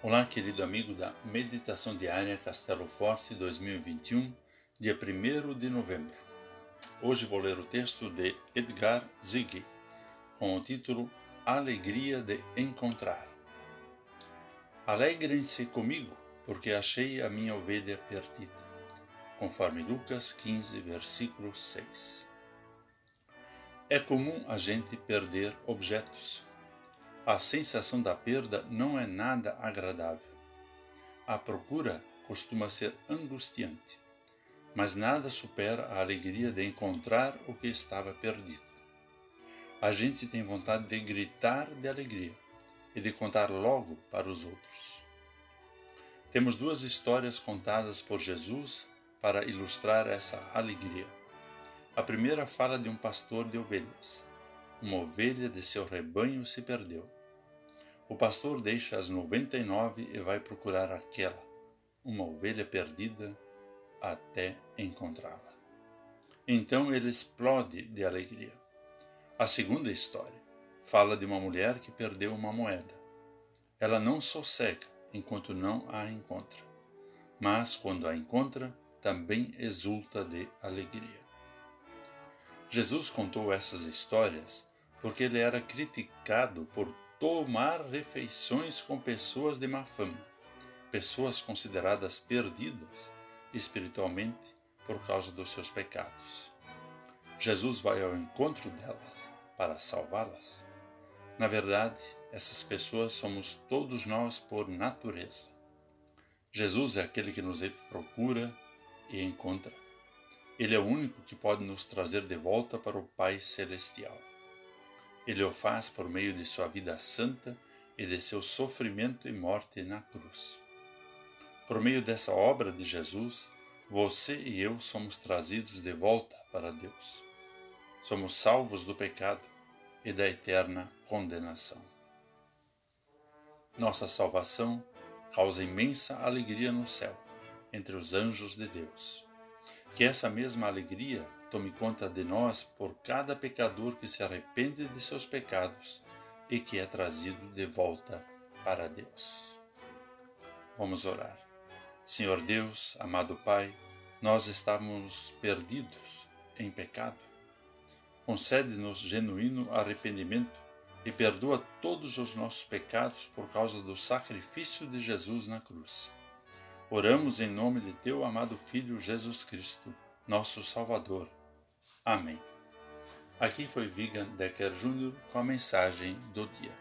Olá, querido amigo da Meditação Diária Castelo Forte 2021, dia 1 de novembro. Hoje vou ler o texto de Edgar Ziggy, com o título Alegria de Encontrar. Alegrem-se comigo, porque achei a minha ovelha perdida, conforme Lucas 15, versículo 6. É comum a gente perder objetos a sensação da perda não é nada agradável. A procura costuma ser angustiante, mas nada supera a alegria de encontrar o que estava perdido. A gente tem vontade de gritar de alegria e de contar logo para os outros. Temos duas histórias contadas por Jesus para ilustrar essa alegria. A primeira fala de um pastor de ovelhas. Uma ovelha de seu rebanho se perdeu. O pastor deixa as noventa e nove e vai procurar aquela, uma ovelha perdida, até encontrá-la. Então ele explode de alegria. A segunda história fala de uma mulher que perdeu uma moeda. Ela não sossega enquanto não a encontra, mas quando a encontra, também exulta de alegria. Jesus contou essas histórias porque ele era criticado por tomar refeições com pessoas de má fama, pessoas consideradas perdidas espiritualmente por causa dos seus pecados. Jesus vai ao encontro delas para salvá-las. Na verdade, essas pessoas somos todos nós por natureza. Jesus é aquele que nos procura e encontra. Ele é o único que pode nos trazer de volta para o Pai Celestial. Ele o faz por meio de sua vida santa e de seu sofrimento e morte na cruz. Por meio dessa obra de Jesus, você e eu somos trazidos de volta para Deus. Somos salvos do pecado e da eterna condenação. Nossa salvação causa imensa alegria no céu, entre os anjos de Deus. Que essa mesma alegria tome conta de nós por cada pecador que se arrepende de seus pecados e que é trazido de volta para Deus. Vamos orar. Senhor Deus, amado Pai, nós estávamos perdidos em pecado. Concede-nos genuíno arrependimento e perdoa todos os nossos pecados por causa do sacrifício de Jesus na cruz. Oramos em nome de teu amado Filho Jesus Cristo, nosso Salvador Amém. Aqui foi Vigan Decker Jr. com a mensagem do dia.